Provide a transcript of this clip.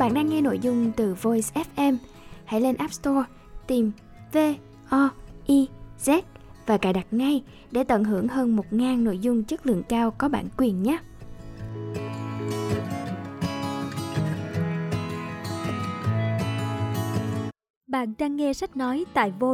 Bạn đang nghe nội dung từ Voice FM. Hãy lên App Store, tìm V O I Z và cài đặt ngay để tận hưởng hơn 1.000 nội dung chất lượng cao có bản quyền nhé. Bạn đang nghe sách nói tại Voice